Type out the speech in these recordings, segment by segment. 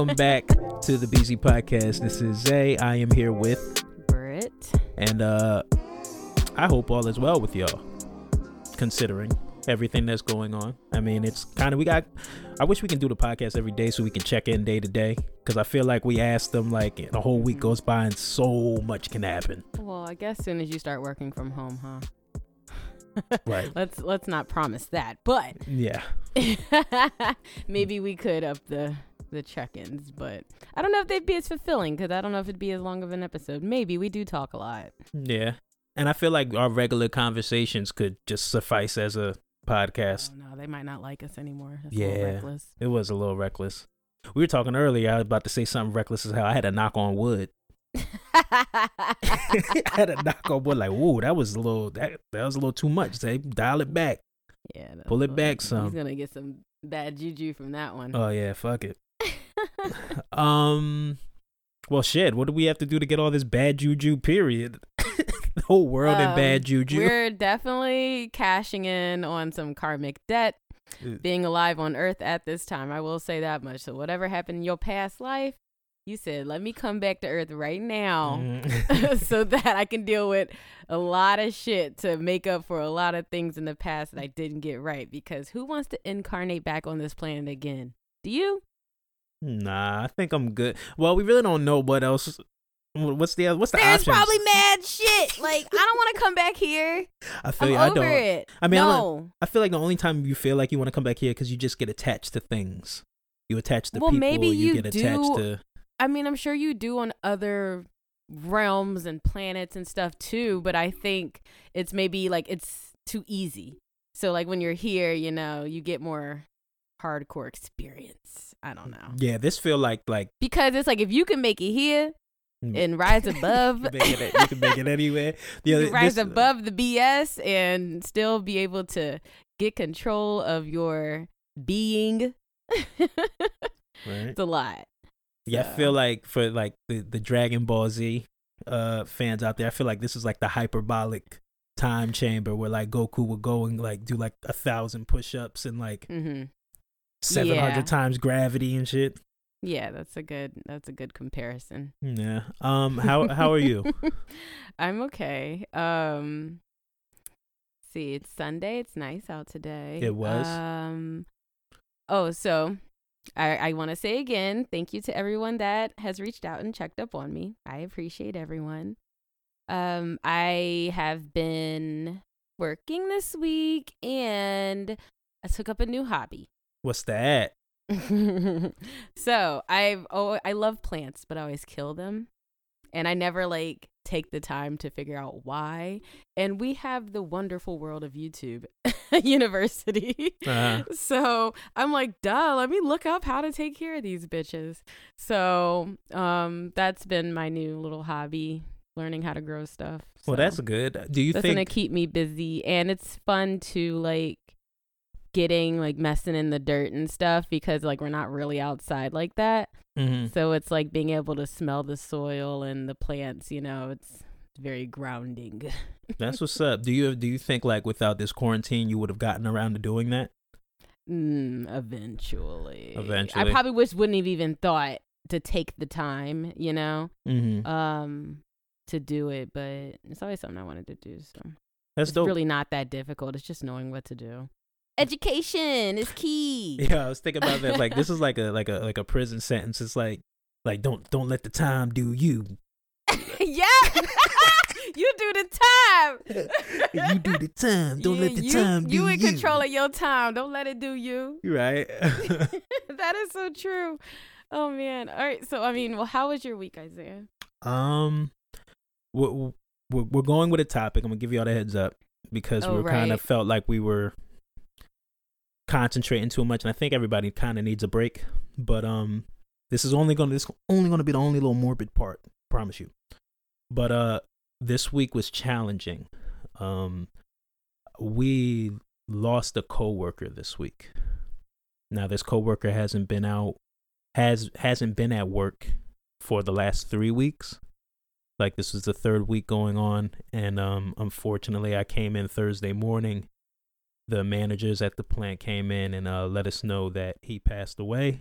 Welcome back to the BZ Podcast. This is Zay. I am here with, Britt. and uh I hope all is well with y'all, considering everything that's going on. I mean, it's kind of we got. I wish we can do the podcast every day so we can check in day to day because I feel like we ask them like the whole week goes by and so much can happen. Well, I guess soon as you start working from home, huh? Right. let's let's not promise that, but Yeah. maybe we could up the the check-ins. But I don't know if they'd be as fulfilling because I don't know if it'd be as long of an episode. Maybe we do talk a lot. Yeah. And I feel like our regular conversations could just suffice as a podcast. Oh, no, they might not like us anymore. That's Yeah. It was a little reckless. We were talking earlier. I was about to say something reckless as hell. I had to knock on wood. I had to knock on wood. Like, whoa, that was a little. That that was a little too much. Say, dial it back. yeah, Pull it back some. He's gonna get some bad juju from that one. Oh yeah, fuck it. Um, well, shit. What do we have to do to get all this bad juju? Period. the whole world in Um, bad juju. We're definitely cashing in on some karmic debt. Uh, Being alive on Earth at this time, I will say that much. So whatever happened in your past life, you said, "Let me come back to Earth right now." Mm. so that I can deal with a lot of shit to make up for a lot of things in the past that I didn't get right. Because who wants to incarnate back on this planet again? Do you? Nah, I think I'm good. Well, we really don't know what else. What's the what's the There's options? probably mad shit. Like I don't want to come back here. I feel I'm you. I over don't. it. I mean, no. I feel like the only time you feel like you want to come back here because you just get attached to things. You attach to Well, people. maybe you, you get attached to. I mean, I'm sure you do on other realms and planets and stuff too, but I think it's maybe like it's too easy. So like when you're here, you know, you get more hardcore experience. I don't know. Yeah, this feel like like Because it's like if you can make it here Mm. and rise above you, can make it, you can make it anywhere. The other- rise this- above the BS and still be able to get control of your being. Right. it's a lot. Yeah, I feel like for like the the Dragon Ball Z uh fans out there, I feel like this is like the hyperbolic time chamber where like Goku would go and like do like a thousand push ups and like hmm seven hundred Yeah. times gravity and shit. Yeah, that's a good that's a good comparison. Yeah. Um. How how are you? I'm okay. Um see, it's Sunday. It's nice out today. It was. Um Oh, so I I want to say again, thank you to everyone that has reached out and checked up on me. I appreciate everyone. Um I have been working this week and I took up a new hobby. What's that? so I've oh I love plants, but I always kill them, and I never like take the time to figure out why. And we have the wonderful world of YouTube University, Uh-huh. so I'm like, duh, let me look up how to take care of these bitches. So um, that's been my new little hobby, learning how to grow stuff. Well, that's good. Do you think that's gonna keep me busy, and it's fun to like getting like messing in the dirt and stuff because like we're not really outside like that. Mhm. So it's like being able to smell the soil and the plants. You know, it's very grounding. That's what's up. Do you do you think like without this quarantine you would have gotten around to doing that? mm, eventually, Eventually. I probably wish wouldn't have even thought to take the time. You know, Mm-hmm. um, to do it, but it's always something I wanted to do. So That's it's dope. really not that difficult. It's just knowing what to do. Education is key. Yeah, I was thinking about that. Like this is like a like a like a prison sentence. It's like like don't don't let the time do you. yeah. you do the time. you do the time. Don't let the you, time do you you. in control of your time. Don't let it do you. Right. that is so true. Oh man. All right. So I mean, well, how was your week, Isaiah? um, we're, we're we're going with a topic. I'm gonna give you all the heads up because Oh, we kind of felt like we were concentrating too much, and I think everybody kind of needs a break. But um, this is only gonna this only gonna be the only little morbid part. Promise you. But uh, this week was challenging. Um, we lost a coworker this week. Now this coworker hasn't been out has hasn't been at work for the last 3 weeks. Like this was the third week going on, and um, unfortunately, I came in Thursday morning. The managers at the plant came in and uh, let us know that he passed away.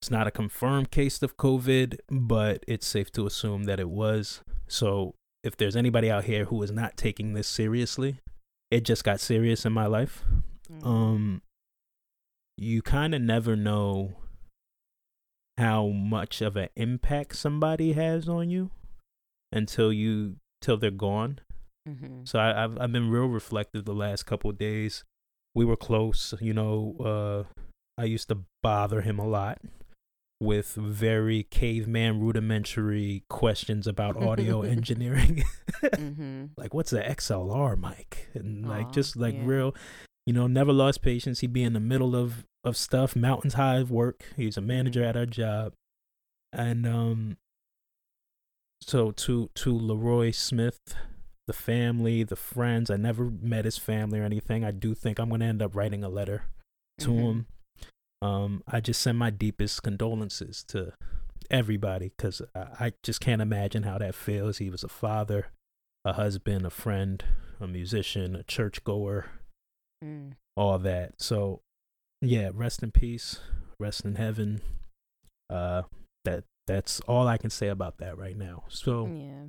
It's not a confirmed case of COVID, but it's safe to assume that it was. So, if there's anybody out here who is not taking this seriously, it just got serious in my life. Mm. Um, you kind of never know how much of an impact somebody has on you until you till they're gone. Mhm. So I, I've I've been real reflective the last couple of days. We were close, you know. Uh, I used to bother him a lot with very caveman rudimentary questions about audio engineering, mm-hmm. like what's the XLR mic, and like just like yeah. real, you know. Never lost patience. He'd be in the middle of of stuff, mountains high of work. He's a manager at our job, and um. So to to Leroy Smith, the family, the friends. I never met his family or anything. I do think I'm gonna end up writing a letter to Mhm. him. Um, I just send my deepest condolences to everybody because I, I just can't imagine how that feels. He was a father, a husband, a friend, a musician, a churchgoer, Mm. all that. So, yeah, rest in peace, rest in heaven. Uh, that that's all I can say about that right now. So Yeah.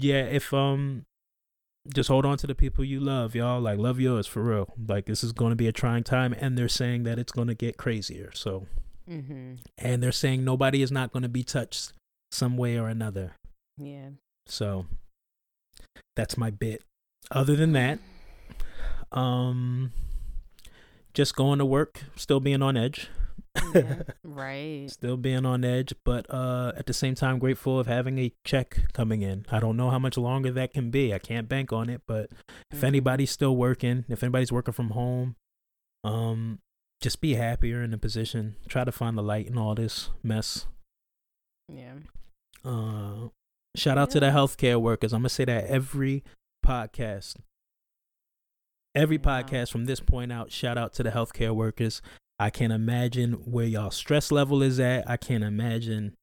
yeah, if um just hold on to the people you love, y'all. Like love yours for real. Like this is going to be a trying time and they're saying that it's going to get crazier. So mm-hmm. and they're saying nobody is not going to be touched some way or another. Yeah. So that's my bit. Other than that, um just going to work, still being on edge. Yeah. Right. still being on edge, but uh, at the same time, grateful of having a check coming in. I don't know how much longer that can be. I can't bank on it, but if Mhm. anybody's still working, if anybody's working from home, um, just be happier in the position. Try to find the light in all this mess. Yeah. Uh, shout out to the healthcare workers. I'm gonna say that every podcast, every podcast from this point out. Shout out to the healthcare workers. I can't imagine where y'all stress level is at. I can't imagine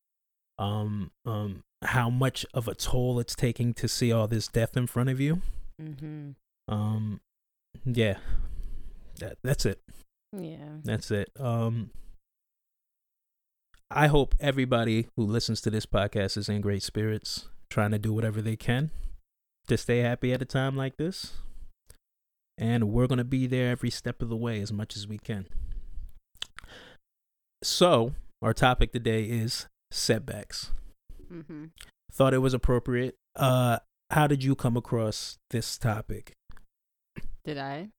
um um how much of a toll it's taking to see all this death in front of you. Mhm. Um, yeah, that that's it. Yeah. That's it. Um, I hope everybody who listens to this podcast is in great spirits, trying to do whatever they can to stay happy at a time like this. And we're going to be there every step of the way as much as we can. So, our topic today is setbacks. Mhm. Thought it was appropriate. Uh, how did you come across this topic? Did I?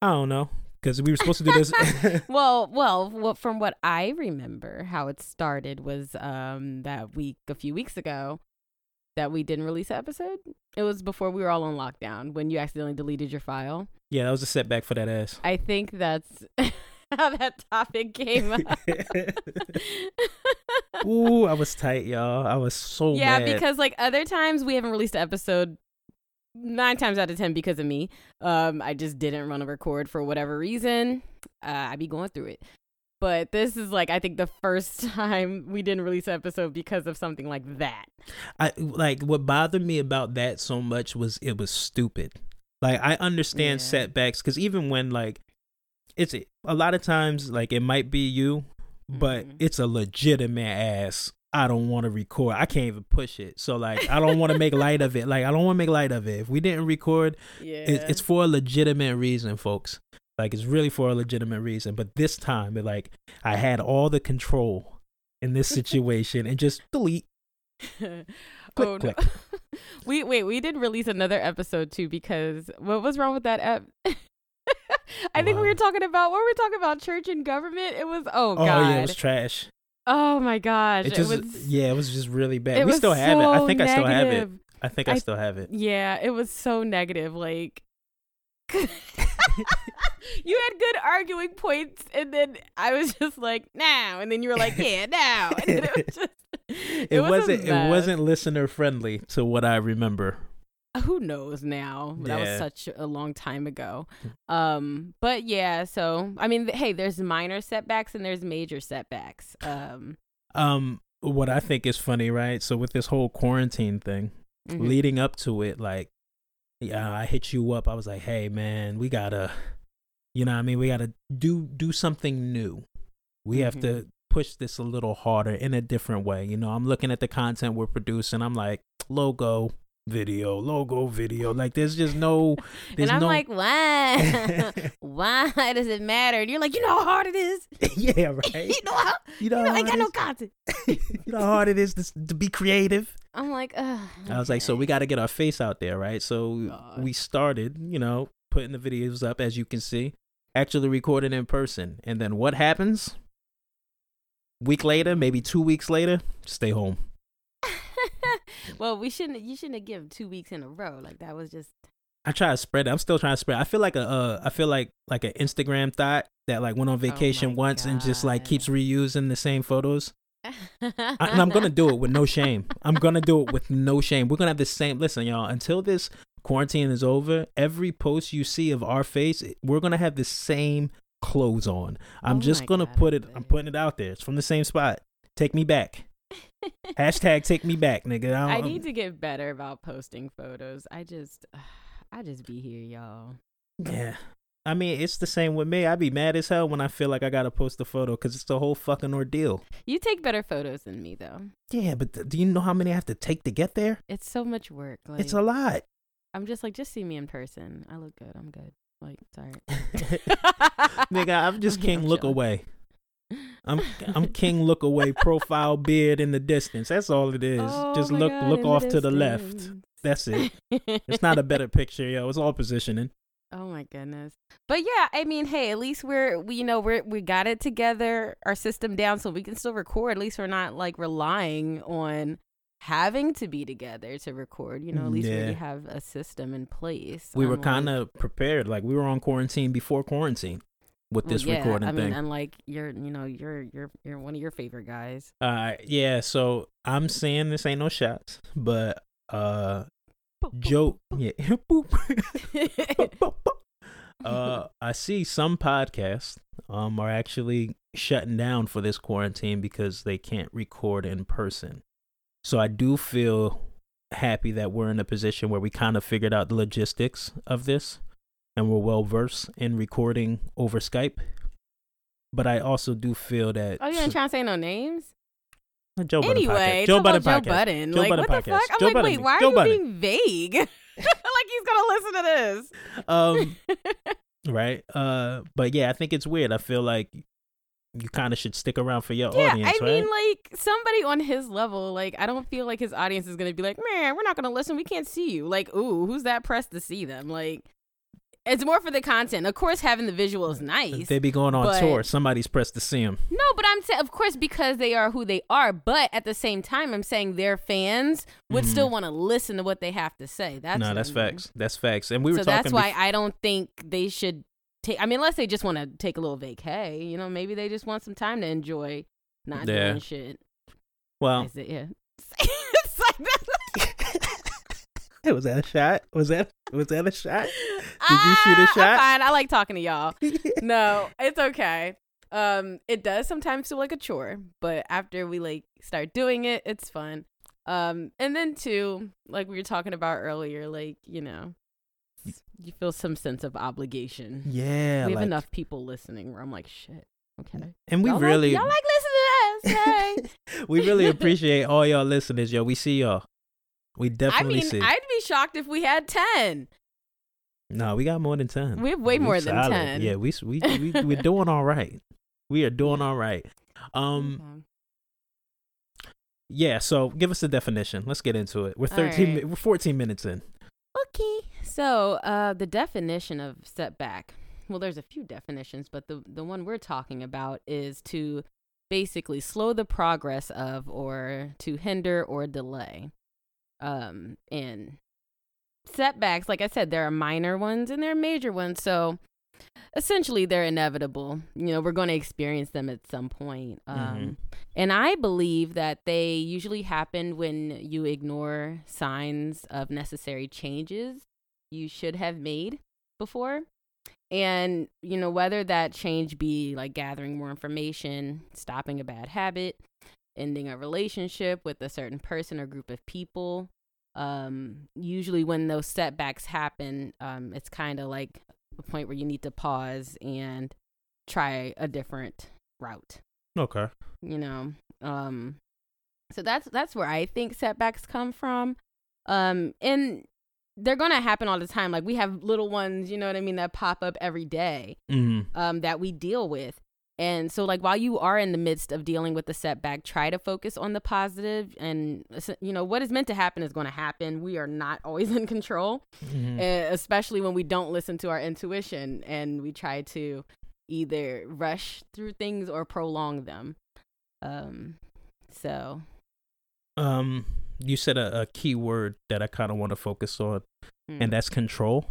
I don't know, because we were supposed to do this. well, well, what from what I remember, how it started was um that week a few weeks ago that we didn't release an episode. It was before we were all on lockdown when you accidentally deleted your file. yeah, that was a setback for that ass. I think that's how that topic came up. Ooh, I was tight, y'all. I was so yeah, mad. because like other times we haven't released an episode nine times out of ten because of me. Um, I just didn't run a record for whatever reason. Uh, I be going through it. But this is like I think the first time we didn't release an episode because of something like that. I like what bothered me about that so much was it was stupid. Like I understand Yeah. setbacks because even when like it's a lot of times like it might be you, but Mhm. it's a legitimate ass. I don't want to record. I can't even push it. So like I don't want to make light of it. Like I don't want to make light of it. If we didn't record, Yeah, it, it's for a legitimate reason, folks. Like it's really for a legitimate reason. But this time, it like I had all the control in this situation and just delete. oh click, no. we wait, we did release another episode too because what was wrong with that app? I think we were talking about what were we talking about church and government. It was oh Oh god. Oh yeah, it was trash. oh my gosh. It just was yeah, it was just really bad. it we still have it. I so think I still have it. I think I, I- still have it. Yeah, it was so negative. Like, you had good arguing points, and then I was just like, "Now," and then you were like, "Yeah, now," and then it was just. It, a wasn't it wasn't listener friendly to what I remember. Who knows now? That was such a long time ago. Um, but yeah. So I mean, hey, there's minor setbacks and there's major setbacks. Um, Um what I think is funny, right? So with this whole quarantine thing, Mhm. leading up to it, like, yeah, I hit you up. I was like, hey, man, we gotta, you know, what I mean, we gotta do do something new. We have to push this a little harder in a different way. You know, I'm looking at the content we're producing. I'm like, logo, video, logo, video. Like, there's just no. There's and I'm no, like, why? why does it matter? And you're like, you know how hard it is. yeah, right. you know how You know, you know, I ain't got no content. you know how hard it is to, to be creative. I'm like, Ugh, I was like, so we got to get our face out there, right? So God. we started, you know, putting the videos up, as you can see, actually recorded in person. And then what happens? Week later, maybe two weeks later, stay home. Well, we shouldn't. You shouldn't have given two weeks in a row. Like that was just. I try to spread it. I'm still trying to spread. I feel like a, uh, I feel like like an Instagram thought that like went on vacation Oh once and just like keeps reusing the same photos. I, and I'm gonna do it with no shame. I'm gonna do it with no shame. We're gonna have the same. Listen, y'all. Until this quarantine is over, every post you see of our face, we're gonna have the same clothes on. I'm Oh just gonna God, put it. I'm putting it out there. It's from the same spot. Take me back. Hashtag take me back, nigga. I don't- need to get better about posting photos. I just, I just be here, y'all. Yeah. I mean, it's the same with me. I'd be mad as hell when I feel like I gotta post a photo because it's the whole fucking ordeal. You take better photos than me, though. Yeah, but th- do you know how many I have to take to get there? It's so much work. Like, it's a lot. I'm just like, just see me in person. I look good. I'm good. Like, sorry. Nigga, I'm just I'm- I'm look chilling. away. I'm I'm king look away, profile beard in the distance. That's all it is. Oh just look God, look off to the left. That's it. It's not a better picture, yo. It's all positioning. Oh my goodness. But yeah, I mean, hey, at least we're we you know we're we got it together, our system down, so we can still record. At least we're not like relying on having to be together to record. You know, at least we Yeah. already have a system in place. We were kind of prepared. Like we were on quarantine before quarantine with Well, this yeah, recording I mean, thing. unlike you're, you know, you're you're you're one of your favorite guys. Uh yeah, so I'm saying this ain't no shots, but uh Joe yeah. Boop. uh I see some podcasts um are actually shutting down for this quarantine because they can't record in person. So I do feel happy that we're in a position where we kind of figured out the logistics of this and we're well versed in recording over Skype. But I also do feel that Oh, you ain't trying to say no names? Joe Budden anyway, podcast. Joe Budden podcast. Joe Budden. Joe like, Budden what the podcast. fuck? I'm Joe like, Budden. wait, why Joe are you Budden. being vague? like he's gonna listen to this. Um, right. Uh, but yeah, I think it's weird. I feel like you kind of should stick around for your yeah, audience, I right? mean, like somebody on his level, like I don't feel like his audience is gonna be like, man, we're not gonna listen. We can't see you. Like, ooh, who's that pressed to see them? Like, it's more for the content. Of course, having the visual is nice. they be going on but- tour. Somebody's pressed to see them. No, but I'm saying, of course, because they are who they are. But at the same time, I'm saying their fans would Mhm. still want to listen to what they have to say. That's no, that's I mean. facts. That's facts. And we were so talking. that's why bef- I don't think they should take. I mean, unless they just want to take a little vacay, you know, maybe they just want some time to enjoy not Yeah. doing shit. well, Is it? Yeah. Was that a shot? Was that was that a shot? Did you shoot a I'm shot? fine. I like talking to y'all. no, it's okay. Um, it does sometimes feel like a chore, but after we like start doing it, it's fun. Um, and then too, like we were talking about earlier, like you know, you feel some sense of obligation. yeah, we have like- enough people listening where I'm like, shit, okay. and we Y'all really, like, y'all like listening to us, hey? we really appreciate all y'all listeners, yo. We see y'all. We definitely I mean, see. I'd be shocked if we had ten. no, we got more than ten. We have way more than solid. 10. Yeah, we we we we're doing all right. We are doing all right. Um, Okay. yeah. So give us a definition. Let's get into it. We're thirteen. right. We're fourteen minutes in. Okay. So, uh, the definition of setback. Well, there's a few definitions, but the the one we're talking about is to basically slow the progress of, or to hinder or delay. Um, and setbacks, like I said, there are minor ones and there are major ones. So, essentially, they're inevitable. You know, we're going to experience them at some point. Um, Mhm. and I believe that they usually happen when you ignore signs of necessary changes you should have made before. And, you know, whether that change be like gathering more information, stopping a bad habit, ending a relationship with a certain person or group of people. Um, usually, when those setbacks happen, um, it's kind of like a point where you need to pause and try a different route. Okay. You know, um, so that's that's where I think setbacks come from. Um, and they're gonna happen all the time. Like we have little ones, you know what I mean, that pop up every day, Mm-hmm. um, that we deal with. And so, like, while you are in the midst of dealing with the setback, try to focus on the positive. And, you know, what is meant to happen is going to happen. We are not always in control, Mm-hmm. eh, especially when we don't listen to our intuition and we try to either rush through things or prolong them. Um, so, Um, you said a, a key word that I kind of want to focus on, mm, and that's control.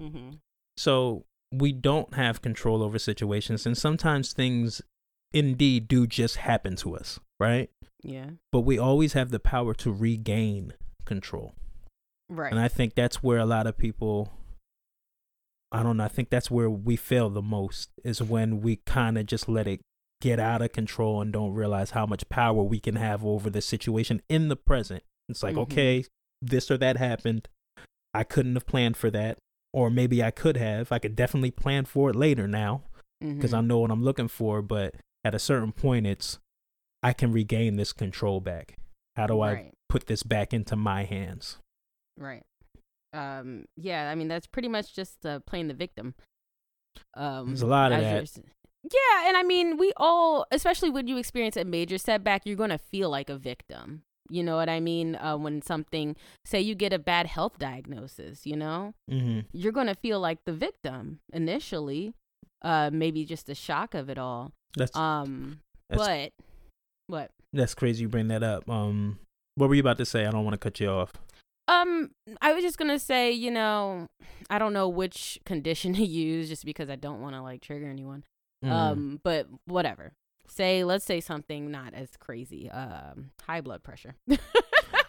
mm-hmm. So we don't have control over situations, and sometimes things indeed do just happen to us, right? yeah, But we always have the power to regain control. right. And I think that's where a lot of people I don't know, I think that's where we fail the most is when we kind of just let it get out of control and don't realize how much power we can have over the situation in the present. It's like, Mhm. okay, this or that happened. I couldn't have planned for that. Or maybe I could have. I could definitely plan for it later now because I Mhm. know what I'm looking for. But at a certain point, it's I can regain this control back. How do I right. put this back into my hands? Right. Um. Yeah. I mean, that's pretty much just uh, playing the victim. Um. There's a lot of that. Yeah, and I mean, we all, especially when you experience a major setback, you're gonna feel like a victim. You know what I mean? Uh, when something, say, you get a bad health diagnosis, you know, Mm-hmm. you're gonna feel like the victim initially. Uh, maybe just the shock of it all. That's Um. That's- but what? That's crazy you bring that up. Um, what were you about to say? I don't want to cut you off. Um, I was just gonna say, you know, I don't know which condition to use, just because I don't want to like trigger anyone. Mm. Um, but whatever. Say, let's say something not as crazy. Um, high blood pressure.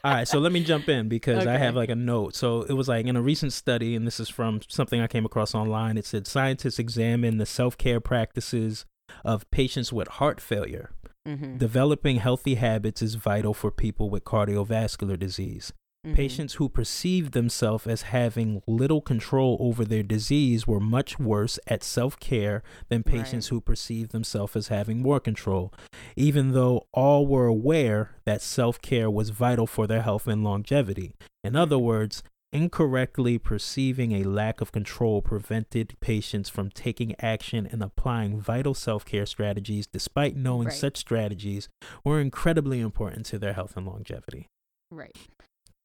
All right, so let me jump in because I have like a note. So it was like in a recent study, and this is from something I came across online. It said scientists examine the self care practices of patients with heart failure. Mm-hmm. Developing healthy habits is vital for people with cardiovascular disease. Mm-hmm. Patients who perceived themselves as having little control over their disease were much worse at self care than Right. patients who perceived themselves as having more control, even though all were aware that self care was vital for their health and longevity. In other words, incorrectly perceiving a lack of control prevented patients from taking action and applying vital self care strategies, despite knowing Right. such strategies were incredibly important to their health and longevity. Right.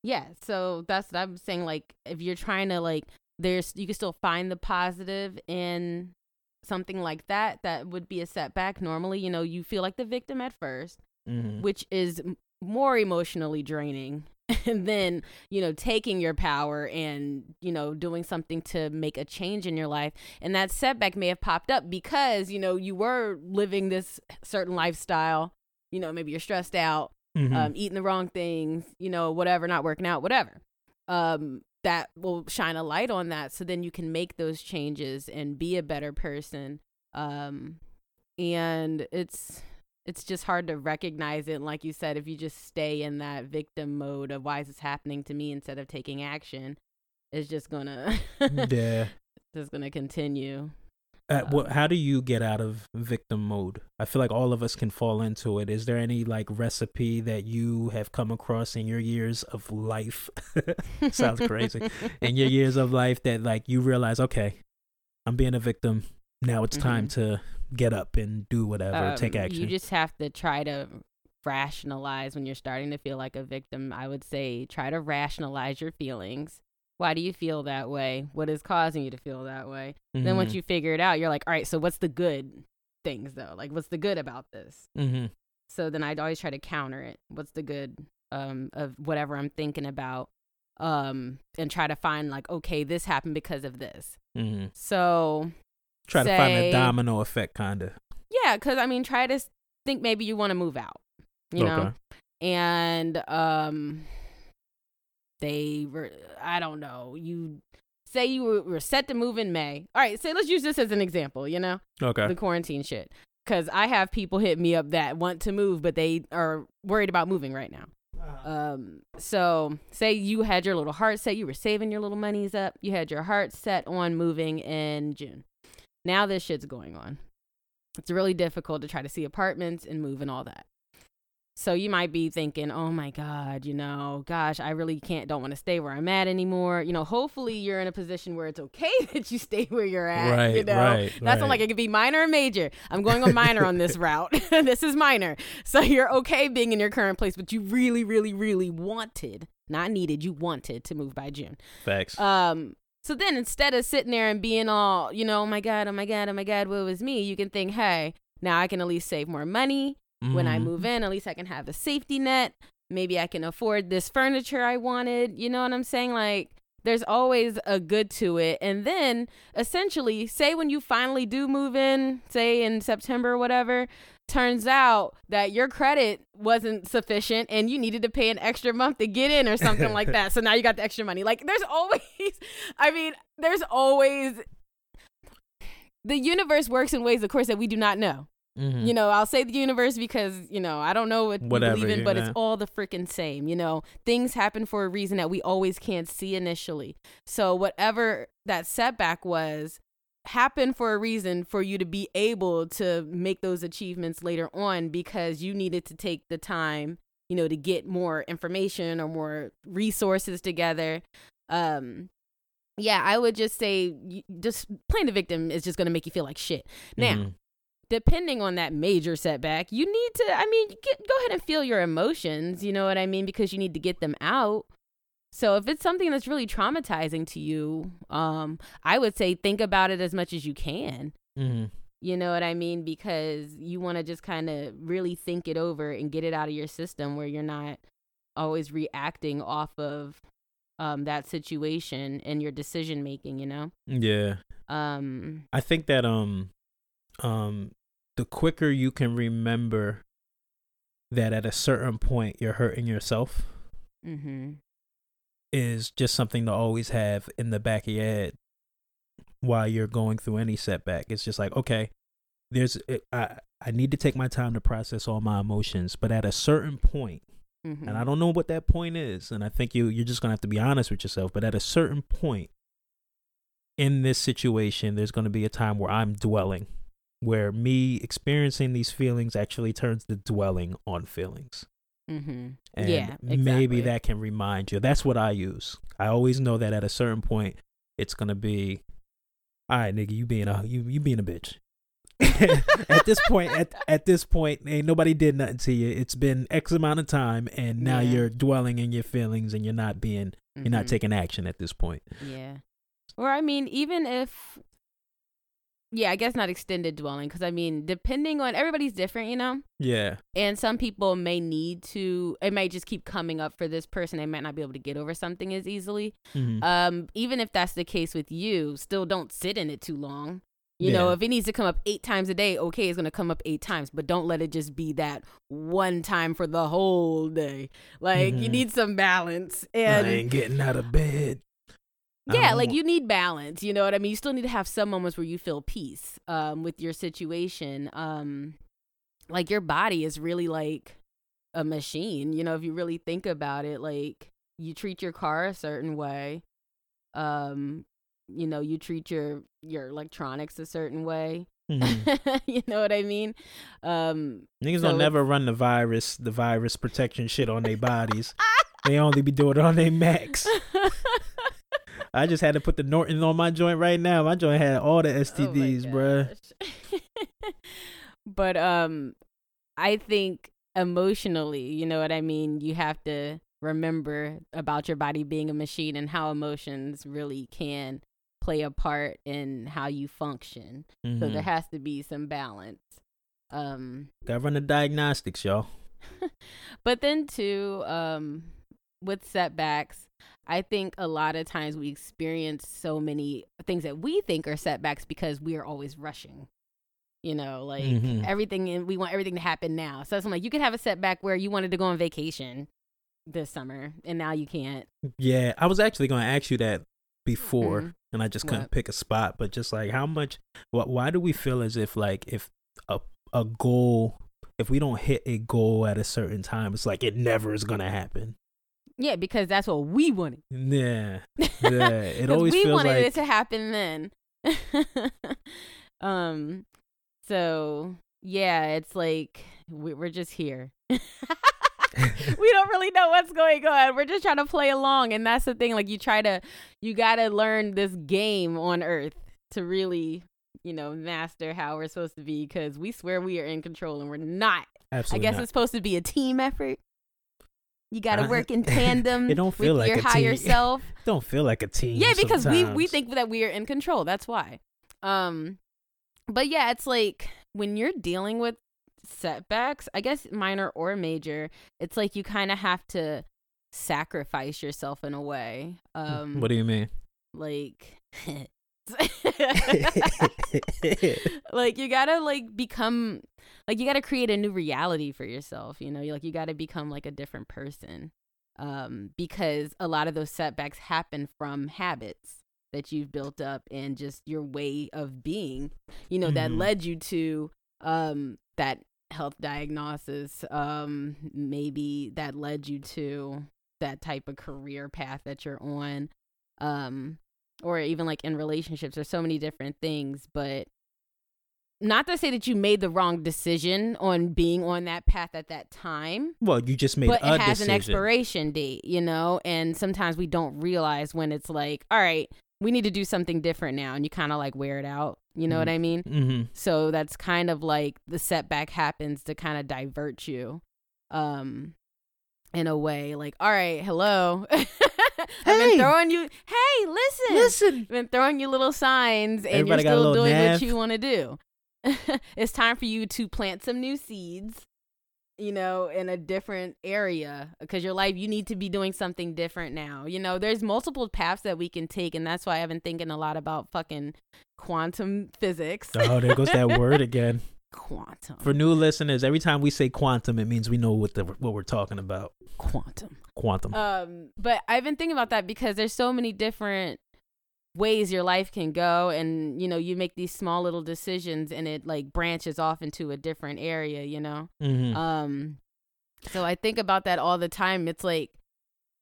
Yeah. So that's what I'm saying. Like, if you're trying to like, there's you can still find the positive in something like that. That would be a setback. Normally, you know, you feel like the victim at 1st Mm-hmm. which is more emotionally draining. And then, you know, taking your power and, you know, doing something to make a change in your life. And that setback may have popped up because, you know, you were living this certain lifestyle. You know, maybe you're stressed out, Mhm. um, eating the wrong things, you know, whatever, not working out, whatever. Um, that will shine a light on that. So then you can make those changes and be a better person. Um, and it's it's just hard to recognize it. And like you said, if you just stay in that victim mode of why is this happening to me instead of taking action, it's just gonna yeah. just gonna continue. Uh, what, Um, how do you get out of victim mode? I feel like all of us can fall into it. Is there any like recipe that you have come across in your years of life? Sounds crazy. in your years of life that like you realize, okay, I'm being a victim. Now it's time to get up and do whatever, take Um, action. You just have to try to rationalize when you're starting to feel like a victim. I would say try to rationalize your feelings. Why do you feel that way? What is causing you to feel that way? Then once Mhm. you figure it out, you're like, all right, so what's the good things though? Like, what's the good about this? Mhm. So then I'd always try to counter it. What's the good um, of whatever I'm thinking about? Um, and try to find like, okay, this happened because of this. Mhm. So Try to find say- a domino effect, kind of. yeah, because I mean, try to think maybe you want to move out, you know, and um, they were, I don't know, you say you were, were set to move in May. All right, say let's use this as an example, you know, Okay. the quarantine shit. Because I have people hit me up that want to move, but they are worried about moving right now. Um, so say you had your little heart set, you were saving your little monies up, you had your heart set on moving in June. Now this shit's going on. It's really difficult to try to see apartments and move and all that. So you might be thinking, oh my God, you know, gosh, I really can't, don't want to stay where I'm at anymore. You know, hopefully you're in a position where it's okay that you stay where you're at. Right, you know, right, that's right. like it could be minor or major. I'm going on minor on this route. this is minor. So you're okay being in your current place, but you really, really, really wanted, not needed, you wanted to move by June. Facts. Um, so then instead of sitting there and being all, you know, oh my God, oh my God, oh my God, what was me, you can think, hey, now I can at least save more money when I Mhm. move in. At least I can have the safety net. Maybe I can afford this furniture I wanted. You know what I'm saying? Like, there's always a good to it. And then essentially, say when you finally do move in, say in September or whatever, turns out that your credit wasn't sufficient and you needed to pay an extra month to get in or something like that. So now you got the extra money. Like, there's always, I mean, there's always. The universe works in ways, of course, that we do not know. Mhm. You know, I'll say the universe because, you know, I don't know what Whatever, you believe in, but yeah. it's all the freaking same. You know, things happen for a reason that we always can't see initially. So, whatever that setback was, happened for a reason for you to be able to make those achievements later on because you needed to take the time, you know, to get more information or more resources together. Um, yeah, I would just say just playing the victim is just going to make you feel like shit. Now, Mhm. Depending on that major setback, you need to, I mean, get, go ahead and feel your emotions, you know what I mean? Because you need to get them out. So if it's something that's really traumatizing to you, um, I would say think about it as much as you can. Mhm. You know what I mean? Because you want to just kind of really think it over and get it out of your system where you're not always reacting off of um, that situation and your decision making, you know? Yeah. Um, I think that um um the quicker you can remember that at a certain point you're hurting yourself mm-hmm. is just something to always have in the back of your head while you're going through any setback. It's just like, okay, there's I I need to take my time to process all my emotions, but at a certain point, hmm and I don't know what that point is, and I think you you're just going to have to be honest with yourself, but at a certain point in this situation, there's going to be a time where I'm dwelling where me experiencing these feelings actually turns to dwelling on feelings. Mm-hmm. And Yeah, maybe that can remind you. That's what I use. I always know that at a certain point, it's gonna be, all right, nigga, you being a you you being a bitch. at this point, at at this point, ain't nobody did nothing to you. It's been X amount of time, and now Yeah. you're dwelling in your feelings, and you're not being, you're not Mhm. taking action at this point. Yeah. Or I mean, even if, yeah, I guess not extended dwelling, because I mean, depending on everybody's different, you know. Yeah, And some people may need to. It may just keep coming up for this person. They might not be able to get over something as easily. Mhm. Um, even if that's the case with you, still don't sit in it too long. You know, if it needs to come up eight times a day, okay, it's gonna come up eight times, but don't let it just be that one time for the whole day. Like you Mhm. need some balance. I And ain't getting out of bed. Yeah, like you need balance. You know what I mean? You still need to have some moments where you feel peace um, with your situation. Um, like your body is really like a machine. You know, if you really think about it, like you treat your car a certain way. Um, you know, you treat your your electronics a certain way. Mhm. you know what I mean? Um, Niggas So don't never run the virus, the virus protection shit on their bodies. they only be doing it on their Macs. I just had to put the Norton on my joint right now. My joint had all the Oh STDs, bruh. gosh. but um I think emotionally, you know what I mean, you have to remember about your body being a machine and how emotions really can play a part in how you function. So Mhm. there has to be some balance. Um Gotta run the diagnostics, y'all. but then too um with setbacks i think a lot of times we experience so many things that we think are setbacks because we are always rushing you know like Mhm. everything and we want everything to happen now so it's like you could have a setback where you wanted to go on vacation this summer and now you can't Yeah, I was actually going to ask you that before, Mhm. and I just couldn't What? pick a spot. But just like, how much? What? Why do we feel as if like if a a goal, if we don't hit a goal at a certain time, it's like it never is gonna happen. Yeah, because that's what we wanted. Yeah, yeah. It always we feels wanted like it to happen then. um, so yeah, it's like we, we're just here. we don't really know what's going on. We're just trying to play along, and that's the thing. Like you try to, you gotta learn this game on Earth to really, you know, master how we're supposed to be. Because we swear we are in control, and we're not. absolutely I guess not. it's supposed to be a team effort. You gotta work in tandem It don't feel with like your higher team. self. don't feel like a team. Yeah, because we we think that we are in control. That's why. Um, but yeah, it's like when you're dealing with setbacks, I guess minor or major, it's like you kind of have to sacrifice yourself in a way. Um, what do you mean? like. like you gotta like become like you gotta create a new reality for yourself you know you like you gotta become like a different person um because a lot of those setbacks happen from habits that you've built up and just your way of being you know that Mhm. led you to um that health diagnosis um maybe that led you to that type of career path that you're on um or even like in relationships there's so many different things but not to say that you made the wrong decision on being on that path at that time Well, you just made but it has decision. an expiration date you know and sometimes we don't realize when it's like all right we need to do something different now and you kind of like wear it out you know what i mean Mm-hmm. so that's kind of like the setback happens to kind of divert you um in a way like all right hello i've Hey! been throwing you hey listen Listen, i've been throwing you little signs and Everybody you're still doing nav. what you want to do it's time for you to plant some new seeds you know in a different area because your life you need to be doing something different now you know there's multiple paths that we can take and that's why i've been thinking a lot about fucking quantum physics oh, there goes that word again. Quantum For new listeners, every time we say quantum, it means we know what the what we're talking about. quantum Quantum. um but i've been thinking about that because there's so many different ways your life can go and you know you make these small little decisions and it like branches off into a different area you know mm-hmm. um so i think about that all the time it's like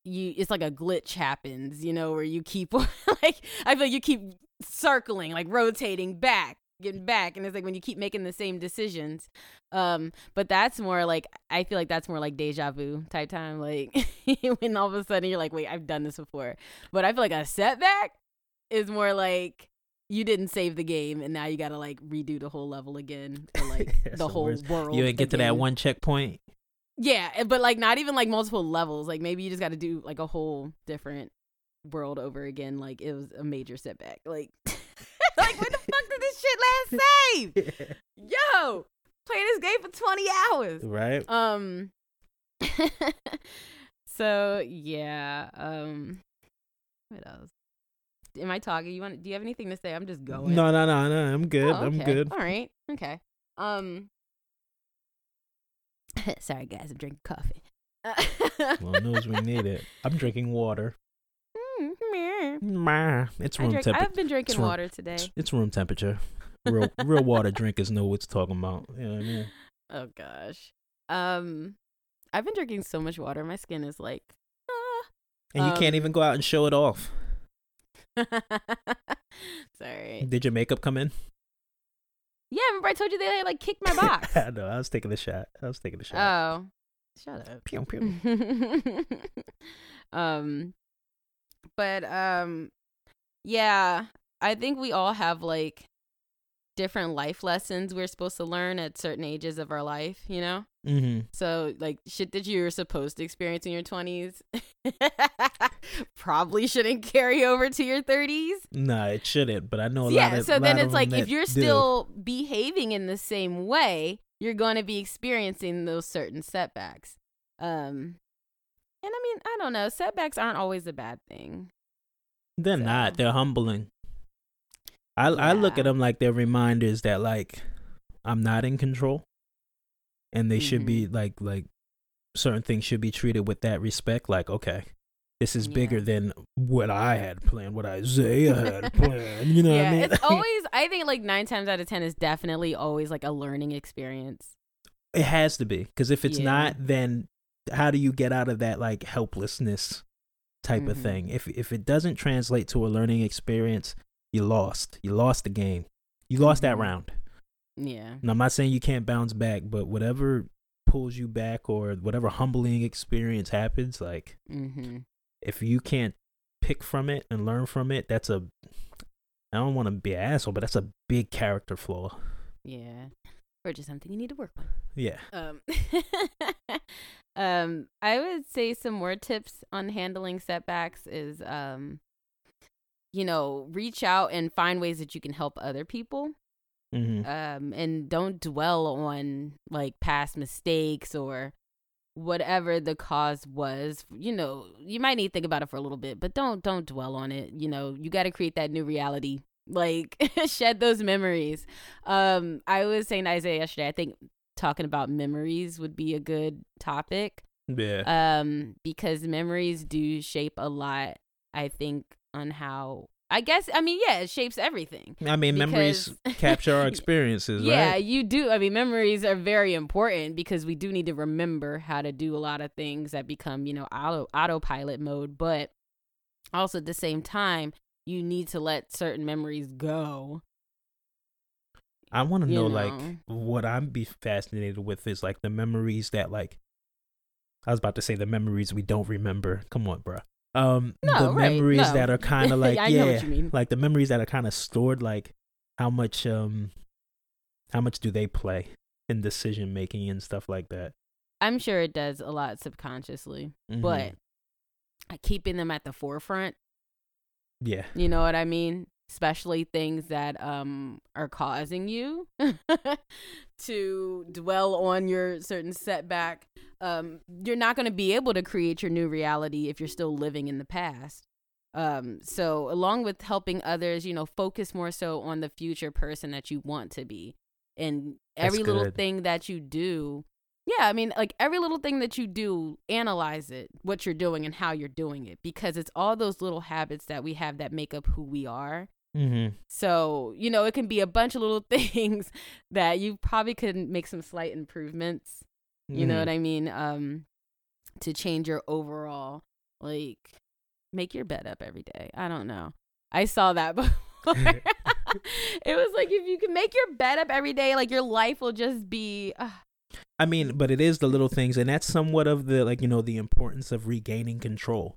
you it's like a glitch happens you know where you keep like i feel like you keep circling like rotating back getting back and it's like when you keep making the same decisions um but that's more like i feel like that's more like deja vu type time like when all of a sudden you're like wait i've done this before but i feel like a setback is more like you didn't save the game and now you gotta like redo the whole level again or like the the whole worst. world you ain't get to that one checkpoint. Yeah, eh, but like not even like multiple levels. Like maybe you just got to do like a whole different world over again. Like it was a major setback. Like, like what the fuck did this shit last save? Yo, play this game for twenty hours. right? Um. so yeah. Um. What else? Am I talking? You want? Do you have anything to say? I'm just going. No, no, no, no. I'm good. Oh, I'm good. All right. Okay. Um. Sorry, guys. I'm drinking coffee. Well, knows we need it. I'm drinking water. It's room temperature. I've been drinking room- water today. It's room temperature. Real, real water drinkers know what's talking about. You know what I mean? Oh gosh. Um, I've been drinking so much water. My skin is like. ah. And you can't Um, even go out and show it off. Sorry. Did your makeup come in? Yeah, remember I told you they like kicked my box. I know. I was taking a shot. I was taking a shot. oh, shut up. pew, pew. um but um yeah i think we all have like different life lessons we're supposed to learn at certain ages of our life you know Mm-hmm. so like shit that you're supposed to experience in your 20s probably shouldn't carry over to your 30s Nah, it shouldn't. But I know a yeah lot of so then it's like if you're do. still behaving in the same way you're going to be experiencing those certain setbacks um and i mean i don't know setbacks aren't always a bad thing they're so- not. They're humbling. I I look at them like they're reminders that like I'm not in control, and they should be Mm-hmm. like like certain things should be treated with that respect. Like okay, This is Yeah. bigger than what I had planned, what Isaiah had planned. You know yeah, what I mean? it's always. I think like nine times out of ten is definitely always like a learning experience. it has to be because if it's Yeah. not, then how do you get out of that like helplessness type of Mhm. thing? If if it doesn't translate to a learning experience, you lost. You lost the game. You lost that Mhm. round. Yeah. And I'm not saying you can't bounce back, but whatever pulls you back or whatever humbling experience happens, like Mm-hmm. if you can't pick from it and learn from it, that's a I don't want to be an asshole, but that's a big character flaw. Yeah. Or just something you need to work on. Yeah. Um, um, I would say some more tips on handling setbacks is, um, you know, reach out and find ways that you can help other people. hmm Um, and don't dwell on like past mistakes or whatever the cause was. You know, you might need to think about it for a little bit, but don't don't dwell on it. You know, you got to create that new reality. Like shed those memories. Um, I was saying to Isaiah yesterday. I think talking about memories would be a good topic. Yeah. Um, because memories do shape a lot. I think on how. I guess I mean yeah, it shapes everything. I mean, memories capture our experiences, Yeah, right? you do. I mean, memories are very important because we do need to remember how to do a lot of things that become, you know, auto autopilot mode. But also at the same time, you need to let certain memories go. I want to you know, like, what I'm be fascinated with is like the memories that, like, I was about to say the memories we don't remember. Come on, bruh. Um, No, the right, memories no. that are kind of like, yeah, know what you mean. like the memories that are kind of stored. Like, how much, um, how much do they play in decision making and stuff like that? I'm sure it does a lot subconsciously, Mhm. but keeping them at the forefront, yeah, you know what I mean? Especially things that um are causing you to dwell on your certain setback. Um, you're not going to be able to create your new reality if you're still living in the past. Um, so along with helping others, you know, focus more so on the future person that you want to be. And every little thing that you do, yeah, I mean, like every little thing that you do, analyze it, what you're doing and how you're doing it, because it's all those little habits that we have that make up who we are. Mm-hmm. So, you know, it can be a bunch of little things that you probably could make some slight improvements. You know what I mean? Um to change your overall like make your bed up every day. I don't know. I saw that before. it was like if you can make your bed up every day, like your life will just be uh, I mean, but it is the little things, and that's somewhat of the like you know the importance of regaining control.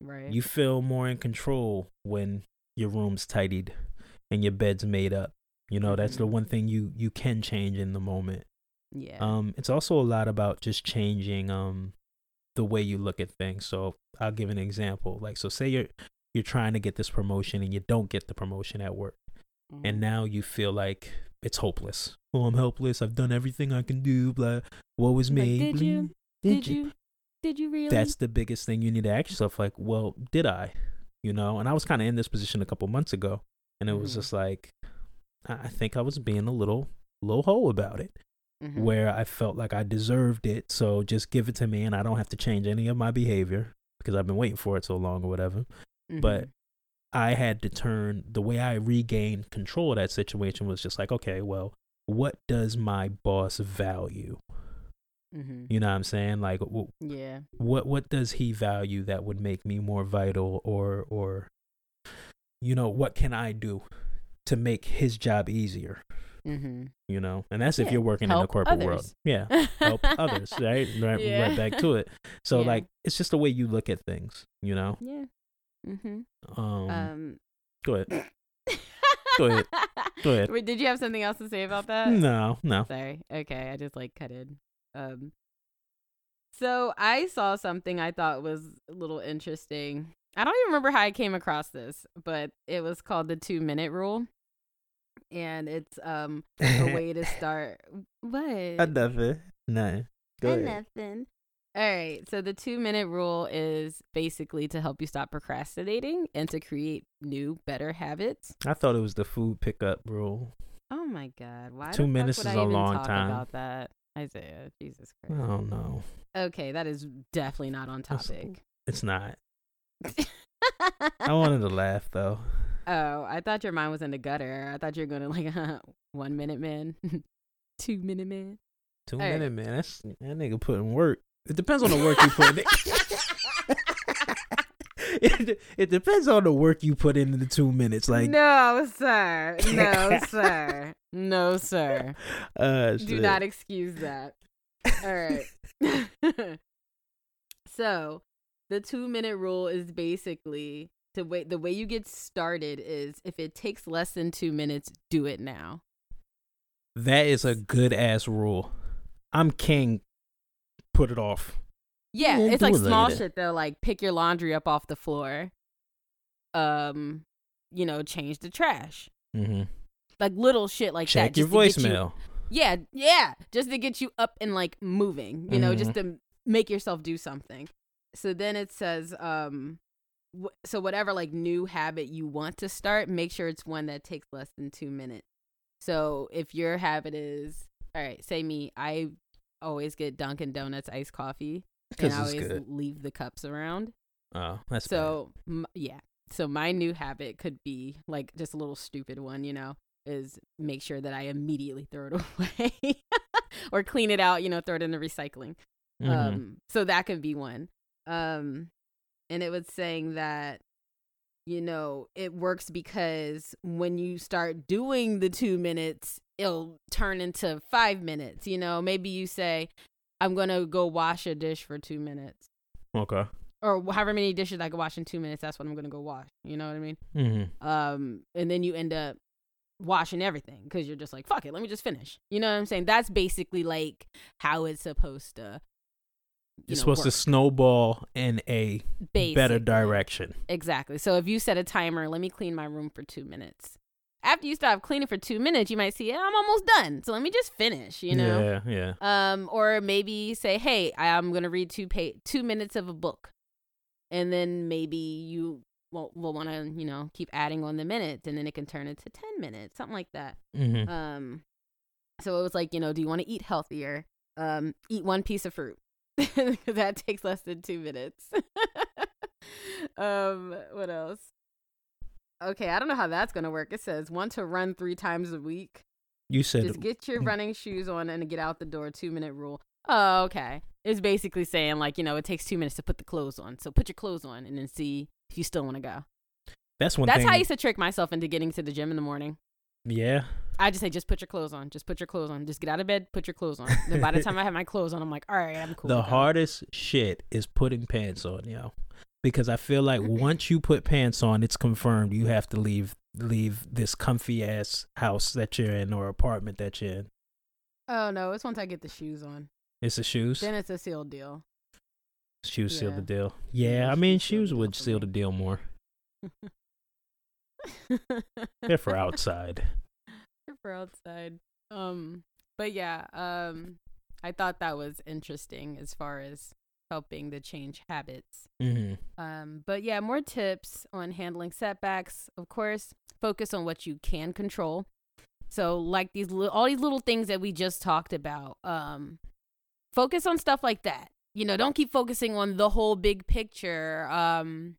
right. You feel more in control when your room's tidied and your bed's made up. You know, that's the Mhm. one thing you you can change in the moment. yeah. Um, it's also a lot about just changing um the way you look at things. So I'll give an example. Like, so say you're you're trying to get this promotion and you don't get the promotion at work, and Mhm. now you feel like it's hopeless. Oh, I'm helpless. I've done everything I can do. Blah. Woe is Like, me. did you? Bling. did you did you really? That's the biggest thing you need to ask yourself. Like, well, did I? You know, and I was kind of in this position a couple months ago, and it was Mhm. just like, I think I was being a little, little hoe about it, Mhm. where I felt like I deserved it. So just give it to me, and I don't have to change any of my behavior because I've been waiting for it so long or whatever. But Mhm. I had to turn the way I regained control of that situation was just like, okay, well, what does my boss value? Mhm. You know what I'm saying? Like, w- yeah. what what does he value that would make me more vital or or you know what can i do to make his job easier Mm-hmm. you know and that's if you're working in the help corporate world yeah help others right right, Yeah. right back to it so Yeah. like it's just the way you look at things you know Yeah. Mm-hmm. um, Um go ahead Go ahead. Go ahead. Wait, did you have something else to say about that? no no Sorry. Okay, I just like cut in. Um So I saw something I thought was a little interesting. I don't even remember how I came across this, but it was called the 2 minute rule. And it's um a way to start what? nothing no go ahead Nothing. All right. So the two minute rule is basically to help you stop procrastinating and to create new, better habits. i thought it was the food pickup rule Oh my God! Why? Two the fuck minutes would is I a even long talk time. About that, Isaiah. Jesus i Christ. Oh, don't know Okay, that is definitely not on topic. it's not I wanted to laugh though. Oh, I thought your mind was in the gutter. I thought you were going to like one minute man, two minute man. Two All right. minute man. That's that nigga putting work. It depends on the work you put in. It, it depends on the work you put into the two minutes. Like, no, sir. No, sir. No, sir. uh, Do shit. not excuse that. All right. so, the two minute rule is basically the way the way you get started is if it takes less than two minutes, do it now. That is a good ass rule. I'm king. Put it off. Yeah, Yeah, it's like small later. shit though, like pick your laundry up off the floor. Um, you know, change the trash. Mm-hmm. Like little shit like Check that. your just to you- voicemail. yeah, yeah, just to get you up and like moving, you know, Mm-hmm. just to make yourself do something. So then it says um so whatever like new habit you want to start, make sure it's one that takes less than 2 minutes. So if your habit is all right, say me, I always get Dunkin' Donuts iced coffee and I always good. leave the cups around. Oh, that's So m- yeah. So my new habit could be like just a little stupid one, you know, is make sure that I immediately throw it away or clean it out, you know, throw it in the recycling. Mhm. Um so that could be one. Um and it was saying that you know, it works because when you start doing the 2 minutes, it'll turn into 5 minutes, you know. Maybe you say I'm to go wash a dish for 2 minutes okay. or however many dishes I can wash in two minutes, that's what I'm gonna go wash. You know what I mean? Mm-hmm. Um, and then you end up washing everything because you're just like, fuck it, let me just finish. You know what I'm saying? That's basically like how it's supposed to. you It's know, supposed to snowball in a better direction. Exactly. So if you set a timer, let me clean my room for two minutes. After you stop cleaning for two minutes, you might see, I'm almost done. So let me just finish. You know? Yeah, yeah. um or maybe say hey i'm gonna read two pa- two minutes of a book and then maybe you will, will want to you know keep adding on the minutes and then it can turn into 10 minutes something like that Mm-hmm. um so it was like you know do you want to eat healthier um eat one piece of fruit that takes less than two minutes um what else okay i don't know how that's gonna work it says want to run three times a week you said just get your running shoes on and get out the door. Two minute rule. Oh, okay. It's basically saying like you know it takes two minutes to put the clothes on. So put your clothes on and then see if you still want to go. that's one That's thing. how I used to trick myself into getting to the gym in the morning. yeah. I just say just put your clothes on. Just put your clothes on. Just get out of bed. Put your clothes on. then by the time I have my clothes on, I'm like, all right, I'm cool. the hardest shit is putting pants on, yo. Because I feel like once you put pants on, it's confirmed you have to leave leave this comfy ass house that you're in or apartment that you're in. Oh no, it's once I get the shoes on. It's the shoes. Then it's a sealed deal. Shoes seal the deal. Yeah, Yeah, I mean shoes seal the shoes deal would seal the deal more. They're for outside. They're for outside. Um, but yeah, um, I thought that was interesting as far as helping to change habits. hmm Um, but yeah, more tips on handling setbacks. Of course, focus on what you can control. So, like these, li- all these little things that we just talked about. Um, focus on stuff like that. You know, don't keep focusing on the whole big picture. Um,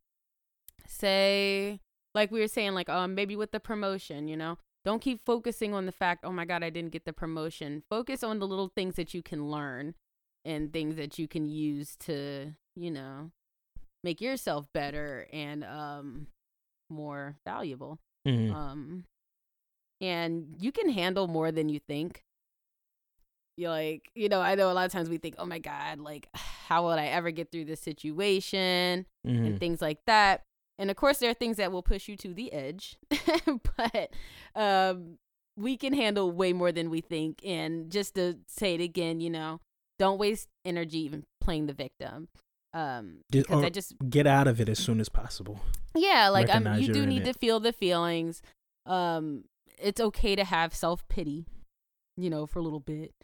say, like we were saying, like um, maybe with the promotion. You know, don't keep focusing on the fact, oh my god, I didn't get the promotion. Focus on the little things that you can learn and things that you can use to, you know, make yourself better and um more valuable. hmm Um and you can handle more than you think. You like, you know, I know a lot of times we think, "Oh my god, like how would I ever get through this situation?" hmm and things like that. And of course there are things that will push you to the edge. but um we can handle way more than we think and just to say it again, you know, don't waste energy even playing the victim. Um because or I just Get out of it as soon as possible. yeah, like um, you do need it. to feel the feelings. Um, it's okay to have self pity, you know, for a little bit,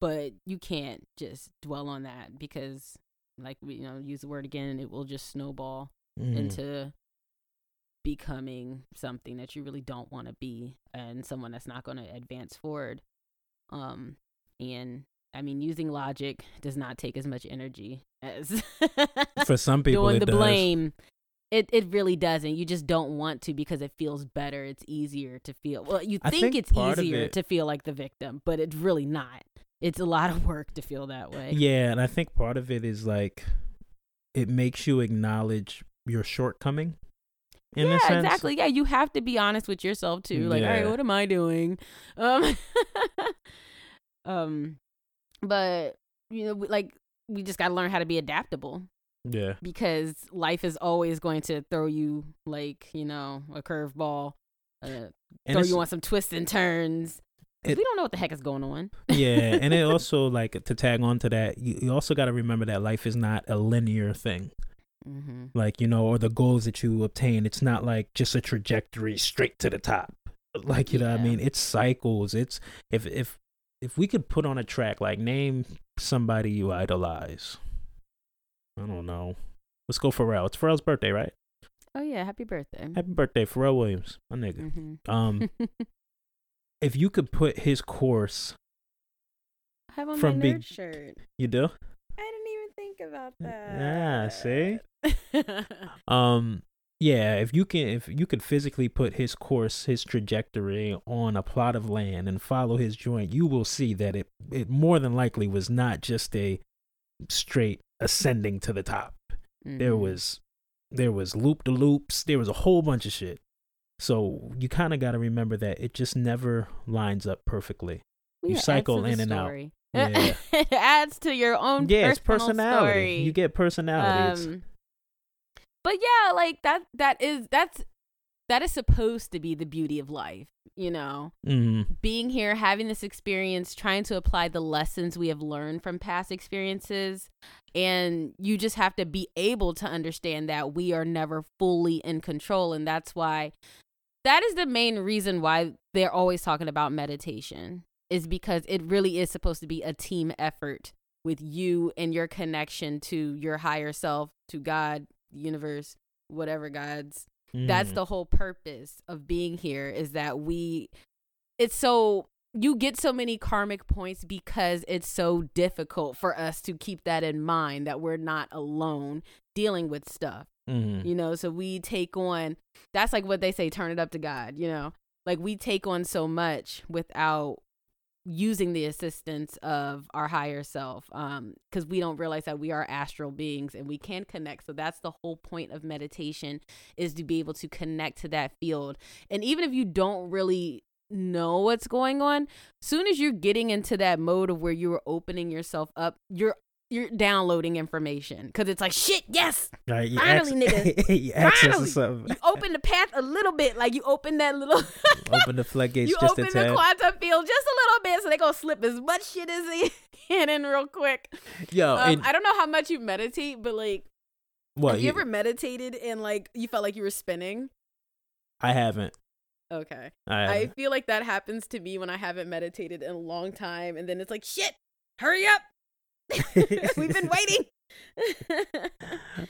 but you can't just dwell on that because, like we, you know, use the word again, it will just snowball Mhm. into becoming something that you really don't want to be and someone that's not going to advance forward. Um, and I mean, using logic does not take as much energy as For some people, doing the does. blame. it it really doesn't. You just don't want to because it feels better. It's easier to feel. Well, you think, think it's easier it- to feel like the victim, but it's really not. It's a lot of work to feel that way. Yeah, and I think part of it is like it makes you acknowledge your shortcoming. In yeah, a sense. exactly. Yeah, you have to be honest with yourself too. Like, all right, what am I doing? Um, um, but you know, like we just got to learn how to be adaptable Yeah. because life is always going to throw you like you know a curveball, uh, throw you on some twists and turns. It- we don't know what the heck is going on. yeah, and it also like to tag on to that, you, you also got to remember that life is not a linear thing. Mm-hmm. Like, you know, or the goals that you obtain, it's not like just a trajectory straight to the top. Like, you know what I mean? It's cycles. It's if if if we could put on a track like name somebody you idolize. I don't know. Let's go Pharrell. It's Pharrell's birthday, right? Oh yeah, happy birthday. Happy birthday, Pharrell Williams, my nigga. hmm Um, if you could put his course, I have on from my nerd shirt. you do. I didn't even think about that. Yeah, see? Um, yeah, if you can, if you could physically put his course, his trajectory on a plot of land and follow his joint, you will see that it it more than likely was not just a straight ascending to the top. There Mhm. was there was loop de loops. There was a whole bunch of shit. So you kind of got to remember that it just never lines up perfectly. Well, you cycle in and out. Yeah. it adds to your own yeah, it's personal personality. story. You get personality. Um, but yeah, like that. That is that's that is supposed to be the beauty of life. You know, mhm. being here, having this experience, trying to apply the lessons we have learned from past experiences. And you just have to be able to understand that we are never fully in control. And that's why, that is the main reason why they're always talking about meditation, is because it really is supposed to be a team effort with you and your connection to your higher self, to God, universe, whatever God's that's Mhm. the whole purpose of being here is that we it's so you get so many karmic points because it's so difficult for us to keep that in mind that we're not alone dealing with stuff Mhm. you know so we take on that's like what they say turn it up to god you know like we take on so much without using the assistance of our higher self um because we don't realize that we are astral beings and we can connect. So that's the whole point of meditation is to be able to connect to that field. And even if you don't really know what's going on soon as you're getting into that mode of where you're opening yourself up you're you're downloading information because it's like shit yes Right, you Finally, you to Finally! something. you open the path a little bit like you open that little Open the floodgates you just open the tad. quantum field just a little bit so they gonna slip as much shit as they can in real quick Yo, um, and- i don't know how much you meditate but like what? have you you- ever meditated and like you felt like you were spinning I haven't. okay I i haven't. feel like that happens to me when i haven't meditated in a long time and then it's like shit hurry up we've been waiting.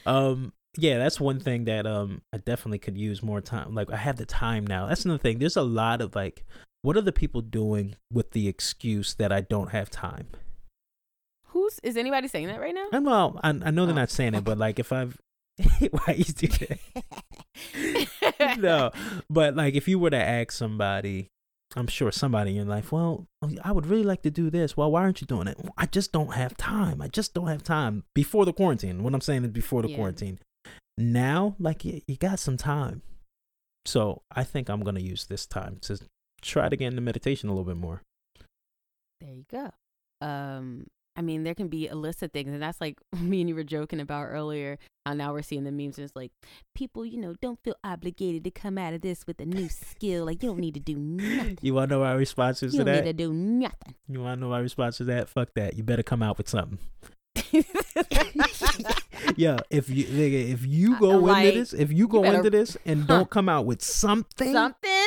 Um yeah that's one thing that um i definitely could use more time like i have the time now. That's another thing there's a lot of like what are the people doing with the excuse that i don't have time? Who's is anybody saying that right now? And well i, I know they're Oh. not saying it but like if i've why you do that? No but like if you were to ask somebody i'm sure somebody in your life well i would really like to do this. Well why aren't you doing it? I just don't have time. I just don't have time. Before the quarantine. What i'm saying is before the Yeah. quarantine. Now like you, you got some time. So i think i'm gonna use this time to try to get into meditation a little bit more. There you go. Um, I mean, there can be a list of things, and that's like me and you were joking about earlier. How now we're seeing the memes, and it's like people, you know, don't feel obligated to come out of this with a new skill. Like you don't need to do nothing. you want to know my response is You to that? You don't need to do nothing. you want to know my response to that fuck that you better come out with something yeah if you nigga, if you Uh, go into this if you go better- into this and Huh. don't come out with something Something.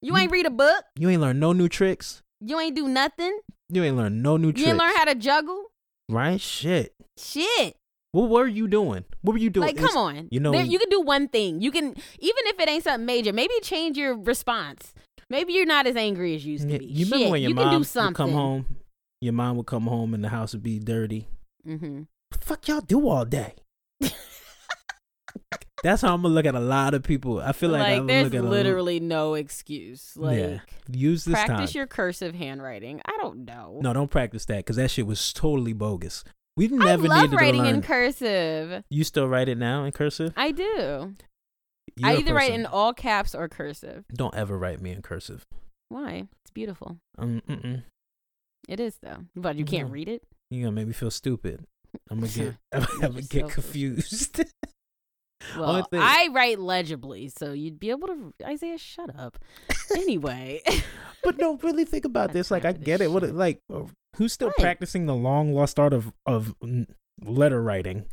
You You- ain't read a book. You ain't learn no new tricks. You ain't do nothing. You ain't learn no new You tricks. ain't learn how to juggle. right? Shit. Shit. What were you doing? What were you doing? Like, It's- come on. you know- There- you can do one thing. You can, even if it ain't something major, maybe change your response. Maybe you're not as angry as you used to be. you Shit, remember when your you mom can do would something. come home? Your mom would come home and the house would be dirty. Mm-hmm. What the fuck y'all do all day? That's how I'm gonna look at a lot of people. I feel like, like there's look at literally no excuse. Like Yeah. use this practice time. your cursive handwriting. I don't know. no, don't practice that because that shit was totally bogus. We I never love needed writing to learn. in cursive. you still write it now in cursive? I do. You're I either write in all caps or cursive. Don't ever write me in cursive. Why? It's beautiful. Um, mm-mm. It is though. But you can't No. read it. You're gonna make me feel stupid. I'm gonna get. I'm gonna get confused. Well, I write legibly, so you'd be able to. Isaiah, shut up. anyway, but no, really think about this. Like, I time for this get it. What, like, uh, who's still Right. practicing the long lost art of of letter writing?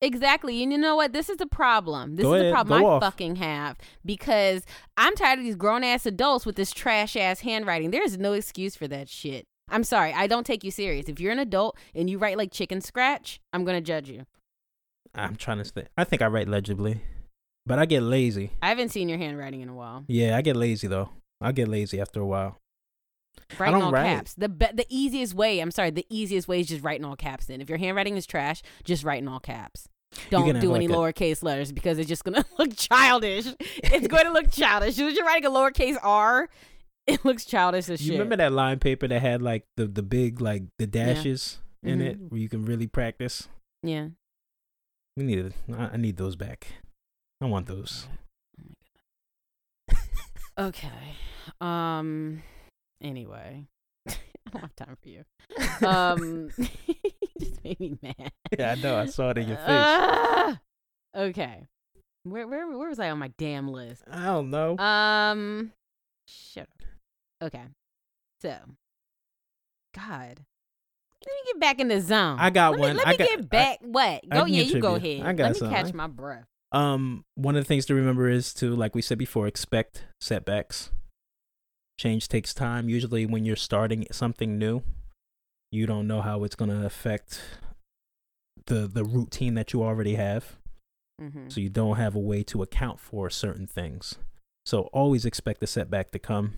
exactly. And you know what? This is the problem. This Go is ahead, the problem go I off. fucking have because I'm tired of these grown ass adults with this trash ass handwriting. There is no excuse for that shit. I'm sorry. I don't take you serious. If you're an adult and you write like chicken scratch, I'm gonna judge you. I'm trying to think. I think I write legibly, but I get lazy. I haven't seen your handwriting in a while. Yeah, I get lazy though. I get lazy after a while. Writing all write. caps. The be- the easiest way. I'm sorry. The easiest way is just write in all caps. Then, if your handwriting is trash, just write in all caps. Don't do any like a- lowercase letters because it's just gonna look childish. It's going to look childish. As you're writing a lowercase r, it looks childish as You shit. remember that line paper that had like the the big like the dashes in Mhm. it where you can really practice? Yeah. We need it. I need those back. I want those. Okay. Um. Anyway, I don't have time for you. Um. you just made me mad. Yeah, I know. I saw it in your face. Ah! okay. Where where where was I on my damn list? I don't know. Um, shut up. Okay, so, God, let me get back in the zone. I got let one. Me, let I me got- get back. what? Go, yeah, you go ahead. I got let me some. catch my breath. Um, one of the things to remember is to, like we said before, expect setbacks. Change takes time. Usually, when you're starting something new, you don't know how it's gonna affect the the routine that you already have. Mm-hmm. So you don't have a way to account for certain things. So always expect the setback to come.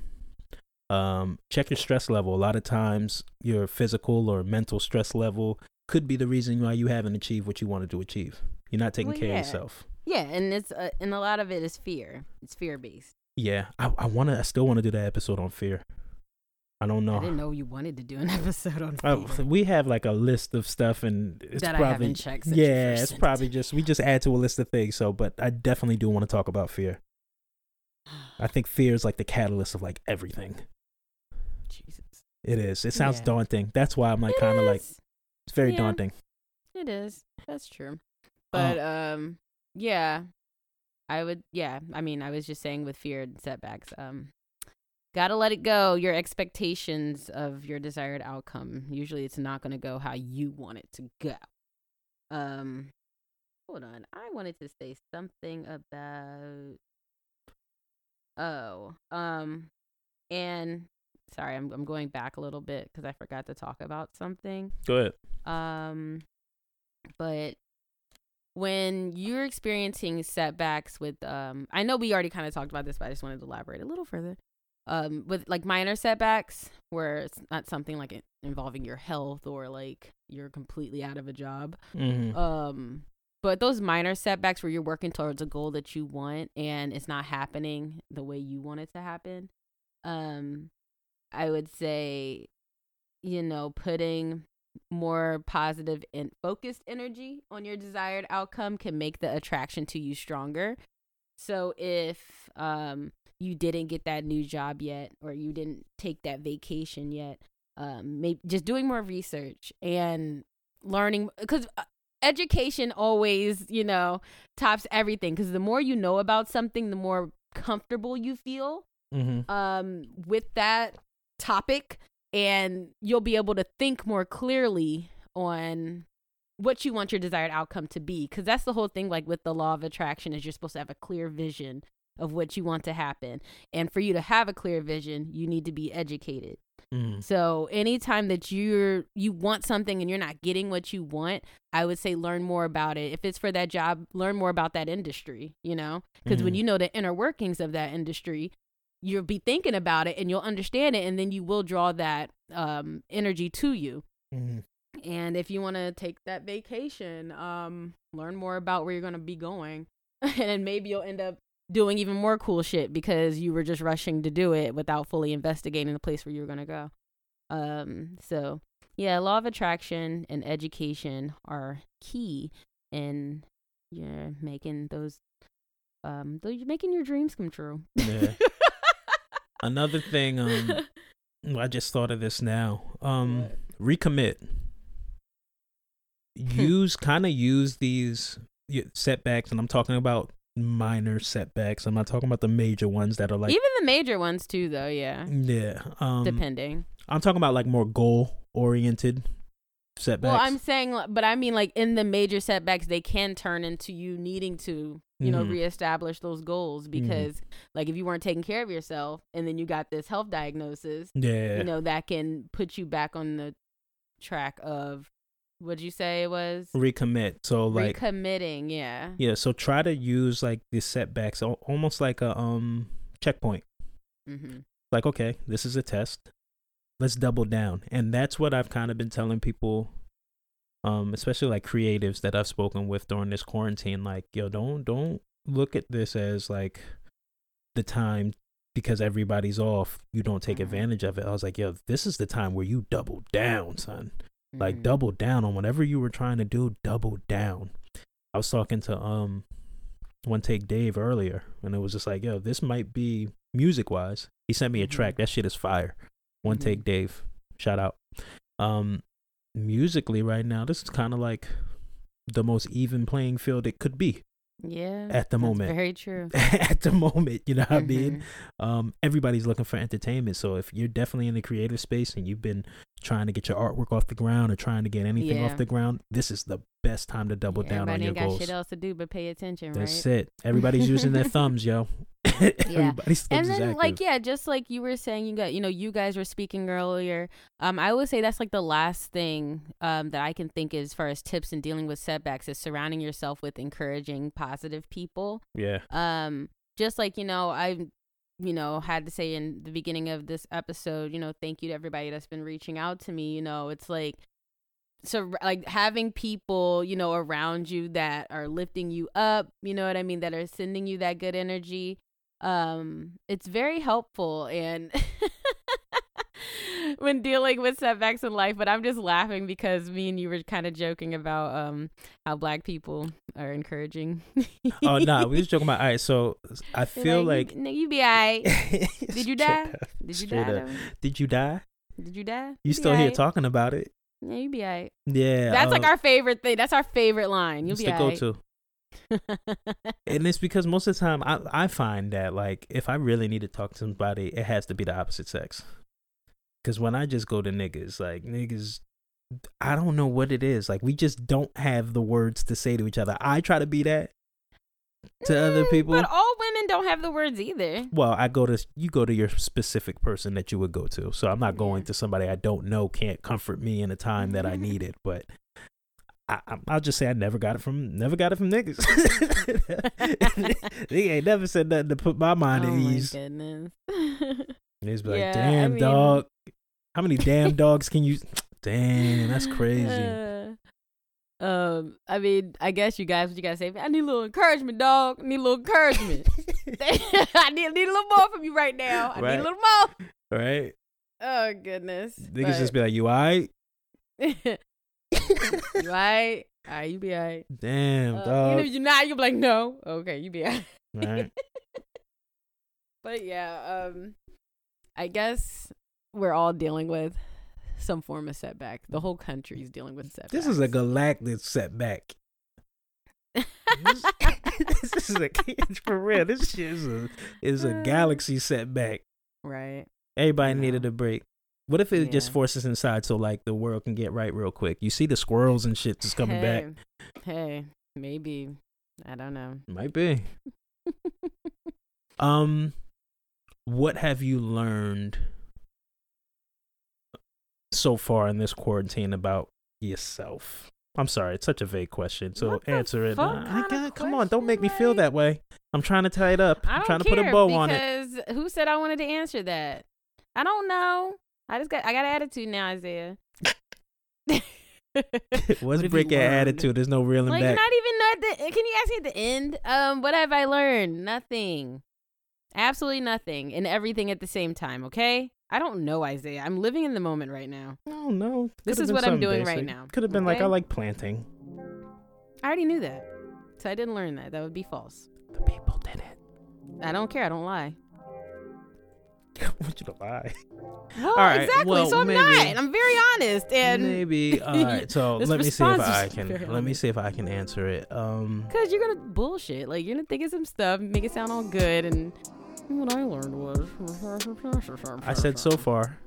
Um, check your stress level. A lot of times, your physical or mental stress level could be the reason why you haven't achieved what you wanted to achieve. You're not taking Well, care yeah. of yourself. Yeah, and it's uh, and a lot of it is fear. It's fear based. Yeah, I, I wanna. I still want to do that episode on fear. I don't know. I didn't know you wanted to do an episode on fear. Oh, we have like a list of stuff, and it's That I probably haven't checked since you yeah, it's it probably to just we just add to a list of things. So, but I definitely do want to talk about fear. I think fear is like the catalyst of like everything. Jesus. It is. It sounds Yeah. daunting. That's why I'm like kind of like it's very Yeah. daunting. It is. That's true. Uh, But um yeah. I would yeah, I mean I was just saying with fear and setbacks, um gotta let it go. Your expectations of your desired outcome. Usually it's not gonna go how you want it to go. Um hold on. I wanted to say something about Oh. Um and sorry, I'm I'm going back a little bit because I forgot to talk about something. Go ahead. Um, but when you're experiencing setbacks with, um, I know we already kind of talked about this, but I just wanted to elaborate a little further. Um, with like minor setbacks where it's not something like it involving your health or like you're completely out of a job. Mm-hmm. Um, but those minor setbacks where you're working towards a goal that you want and it's not happening the way you want it to happen, um, I would say, you know, putting more positive and focused energy on your desired outcome can make the attraction to you stronger. So if um you didn't get that new job yet or you didn't take that vacation yet, um maybe just doing more research and learning cuz education always, you know, tops everything cuz the more you know about something, the more comfortable you feel Mm-hmm. um with that topic and you'll be able to think more clearly on what you want your desired outcome to be because that's the whole thing like with the law of attraction is you're supposed to have a clear vision of what you want to happen and for you to have a clear vision you need to be educated Mm-hmm. so anytime that you're you want something and you're not getting what you want, I would say learn more about it. If it's for that job, learn more about that industry, you know? Because when Mhm. you know the inner workings of that industry, you'll be thinking about it and you'll understand it and then you will draw that um energy to you. Mm-hmm. And if you want to take that vacation, um learn more about where you're going to be going and then maybe you'll end up doing even more cool shit because you were just rushing to do it without fully investigating the place where you were gonna go. Um, so yeah, law of attraction and education are key in yeah making those um those, making your dreams come true. Yeah. Another thing, um, I just thought of this now. Um, recommit. Use kind of use these setbacks, and I'm talking about minor setbacks. I'm not talking about the major ones that are like even the major ones too, though. Yeah, yeah. Um, depending. I'm talking about like more goal oriented setbacks. Well, I'm saying, but I mean, like in the major setbacks, they can turn into you needing to, you know, Mhm. reestablish those goals Mm-hmm. because, like, if you weren't taking care of yourself and then you got this health diagnosis, yeah. you know, that can put you back on the track of what'd you say it was recommit. So like recommitting. Yeah. yeah. So try to use like these setbacks almost like a um checkpoint. Mm-hmm. like okay this is a test let's double down and that's what i've kind of been telling people um especially like creatives that i've spoken with during this quarantine like yo don't don't look at this as like the time because everybody's off you don't take Mhm. advantage of it i was like yo this is the time where you double down son like Mhm. double down on whatever you were trying to do double down i was talking to um one take dave earlier and it was just like yo this might be music wise he sent me a Mhm. track that shit is fire one Mhm. take dave shout out um musically right now this is kind of like the most even playing field it could be Yeah. at the moment. Very true. at the moment you know what i mean Mhm. um everybody's looking for entertainment so if you're definitely in the creative space and you've been trying to get your artwork off the ground or trying to get anything Yeah. off the ground this is the best time to double Yeah, down on everybody your ain't got shit else to do but pay attention, that's right? it. Everybody's using their thumbs yo. Everybody's thumbs and then like yeah just like you were saying you got you know you guys were speaking earlier um i would say that's like the last thing um that i can think as far as tips in dealing with setbacks is surrounding yourself with encouraging positive people. Yeah. Um just like you know i you know had to say in the beginning of this episode you know thank you to everybody that's been reaching out to me you know it's like so like having people you know around you that are lifting you up you know what i mean that are sending you that good energy um it's very helpful and when dealing with setbacks in life but i'm just laughing because me and you were kind of joking about um how black people are encouraging oh nah we was joking about all right so i feel like, you, you be alright. Did you die? did you die? did you die? Did you die? You still here talking about it. Yeah you be alright. Yeah that's like uh, our favorite thing that's our favorite line. You'll be the alright. go-to. And it's because most of the time I, I find that like if I really need to talk to somebody, it has to be the opposite sex. Because when I just go to niggas, like niggas, I don't know what it is. Like we just don't have the words to say to each other. I try to be that to other Mm, people. but all women don't have the words either well, I go to you go to your specific person that you would go to. So I'm not going Yeah. to somebody I don't know can't comfort me in a time that I need it. But I, I- I'll just say I never got it from never got it from niggas. they ain't never said nothing to put my mind oh at my ease. goodness They just be like, Yeah, I damn mean- dog, how many damn dogs can you? Damn, that's crazy. Uh, um, I mean, I guess you guys, what you gotta say? I need a little encouragement, dog. I need a little encouragement. I need, need a little more from you right now. I Right. need a little more. right? Oh goodness. Niggas just be like, you alright? you alright? Alright, you be alright. Damn Uh, dog. even if you're not, you'll be like, no. Okay, you be alright. right? But yeah, um, I guess we're all dealing with some form of setback. The whole country is dealing with setbacks. This is a galactic setback. this, this is a for real. This shit is a is a galaxy setback. right. Everybody Yeah. needed a break. What if it just forces inside so like the world can get right real quick? You see the squirrels and shit just coming back. Hey, Hey, maybe. I don't know. Might be. Um, what have you learned so far in this quarantine about yourself? I'm sorry, it's such a vague question. So What answer it. fuck I kinda got, come on, don't question, make me feel that way. I'm trying to tie it up. I I'm don't trying to care put a bow on it. because who said I wanted to answer that? I don't know. I just got I got attitude now, Isaiah. What's have you breaking attitude? There's no reeling like back. not even at the, can you ask me at the end um what have i learned nothing absolutely nothing and everything at the same time okay i don't know isaiah i'm living in the moment right now no, no. This could've is what I'm something doing right now, Could have been like I like planting. i already knew that so i didn't learn that that would be false The people did it. i don't care i don't lie I want you to lie. well, right, exactly well, so i'm maybe- not i'm very honest and Maybe. All right. So let me see if I can. very Let me see if I can answer it. Um. Cause you're gonna bullshit. Like you're gonna think of some stuff, make it sound all good, and what I learned was. I said so far.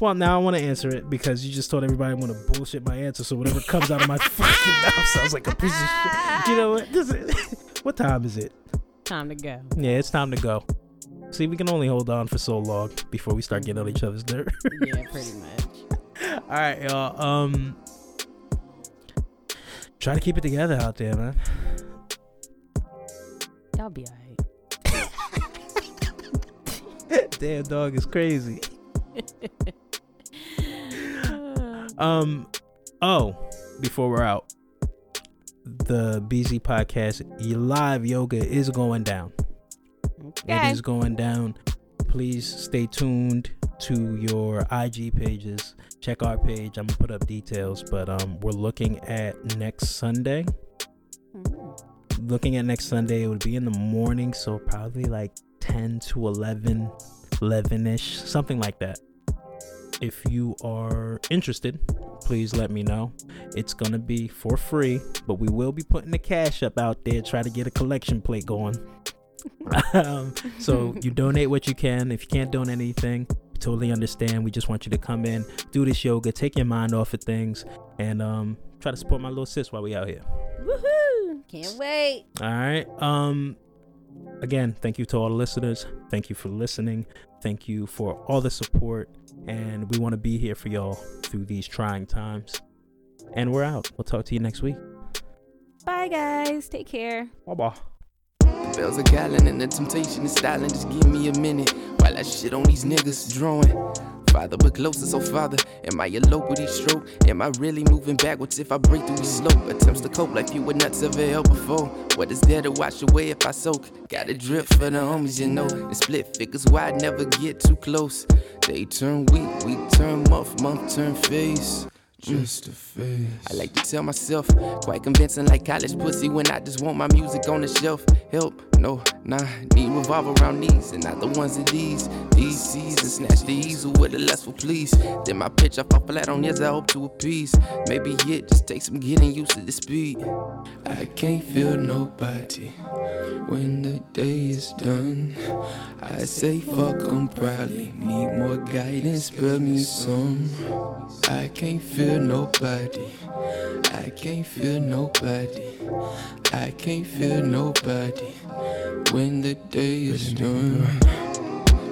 Well, now I want to answer it because you just told everybody I'm gonna bullshit my answer. So whatever comes out of my fucking mouth sounds like a piece of shit. You know what? This is- what time is it? Time to go. Yeah, it's time to go. See, we can only hold on for so long before we start getting on each other's nerves. Yeah, pretty much. All right, y'all. Um, try to keep it together out there, man. Y'all be alright. Damn, dog is crazy. Um, oh, before we're out, the BZ podcast live yoga is going down. okay. It is going down. Please stay tuned to your IG pages. Check our page. I'm gonna put up details, but um, we're looking at next Sunday. Mm. Looking at next Sunday, it would be in the morning, so probably like 10 to 11, 11 ish, something like that. If you are interested, please let me know. It's gonna be for free, but we will be putting the cash up out there. Try to get a collection plate going. um, so you donate what you can. If you can't donate anything, totally understand. We just want you to come in, do this yoga, take your mind off of things, and um, try to support my little sis while we out here. Woohoo! Can't wait. All right. Um, again, thank you to all the listeners. Thank you for listening. Thank you for all the support, and we want to be here for y'all through these trying times. And we're out. We'll talk to you next week. Bye, guys. Take care. Bye bye. Bells are calling and the temptation is styling. Just give me a minute while I shit on these niggas drawing. Father, but closer, so father, am I elope with each stroke? Am I really moving backwards if I break through each slope? Attempts to cope like you were nuts ever held before. What is there to wash away if I soak? Got a drip for the homies, you know. And split figures wide, never get too close. They turn week, week turn month, month turn face. Just a face. I like to tell myself, quite convincing like college pussy when I just want my music on the shelf. Help, no, nah, need revolve around these and not the ones of these. These seas and snatch the easel with a lustful please. Then my pitch I fall flat on yours, I hope to appease. Maybe it just takes some getting used to the speed. I can't feel nobody when the day is done. I say fuck, I'm proudly, need more guidance, spell me some. I can't feel nobody. I can't feel nobody. I can't feel nobody when the day is done.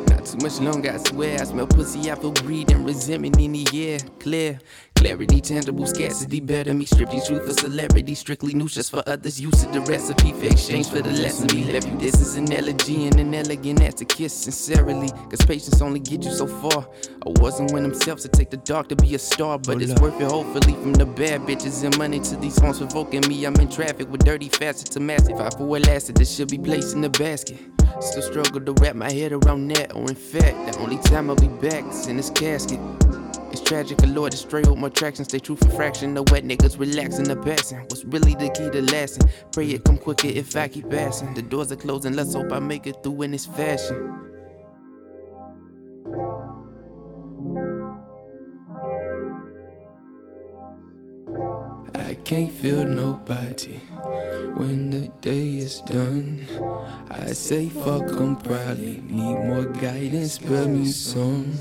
Not too much longer, I swear. I smell pussy, I feel greed and resentment in the air. Clear. Clarity, tangible scarcity, better me strip these truth for celebrity. Strictly nutritious for others, use of the recipe for exchange for the lesson. We left you, this is an elegy and an elegant as to kiss sincerely. Cause patience only get you so far. I wasn't one himself to take the dark to be a star, but it's worth it, hopefully, from the bad bitches and money to these songs provoking me. I'm in traffic with dirty facets to massive. If I for what lasted, this should be placed in the basket. Still struggle to wrap my head around that, or in fact, the only time I'll be back is in this casket. It's tragic, a Lord, destroy hope, more traction, stay true for fraction. The wet niggas relaxing the passing. What's really the key to lasting? Pray it come quicker if I keep passing. The doors are closing, let's hope I make it through in this fashion. I can't feel nobody when the day is done. I say fuck 'em proudly, need more guidance, spell me some.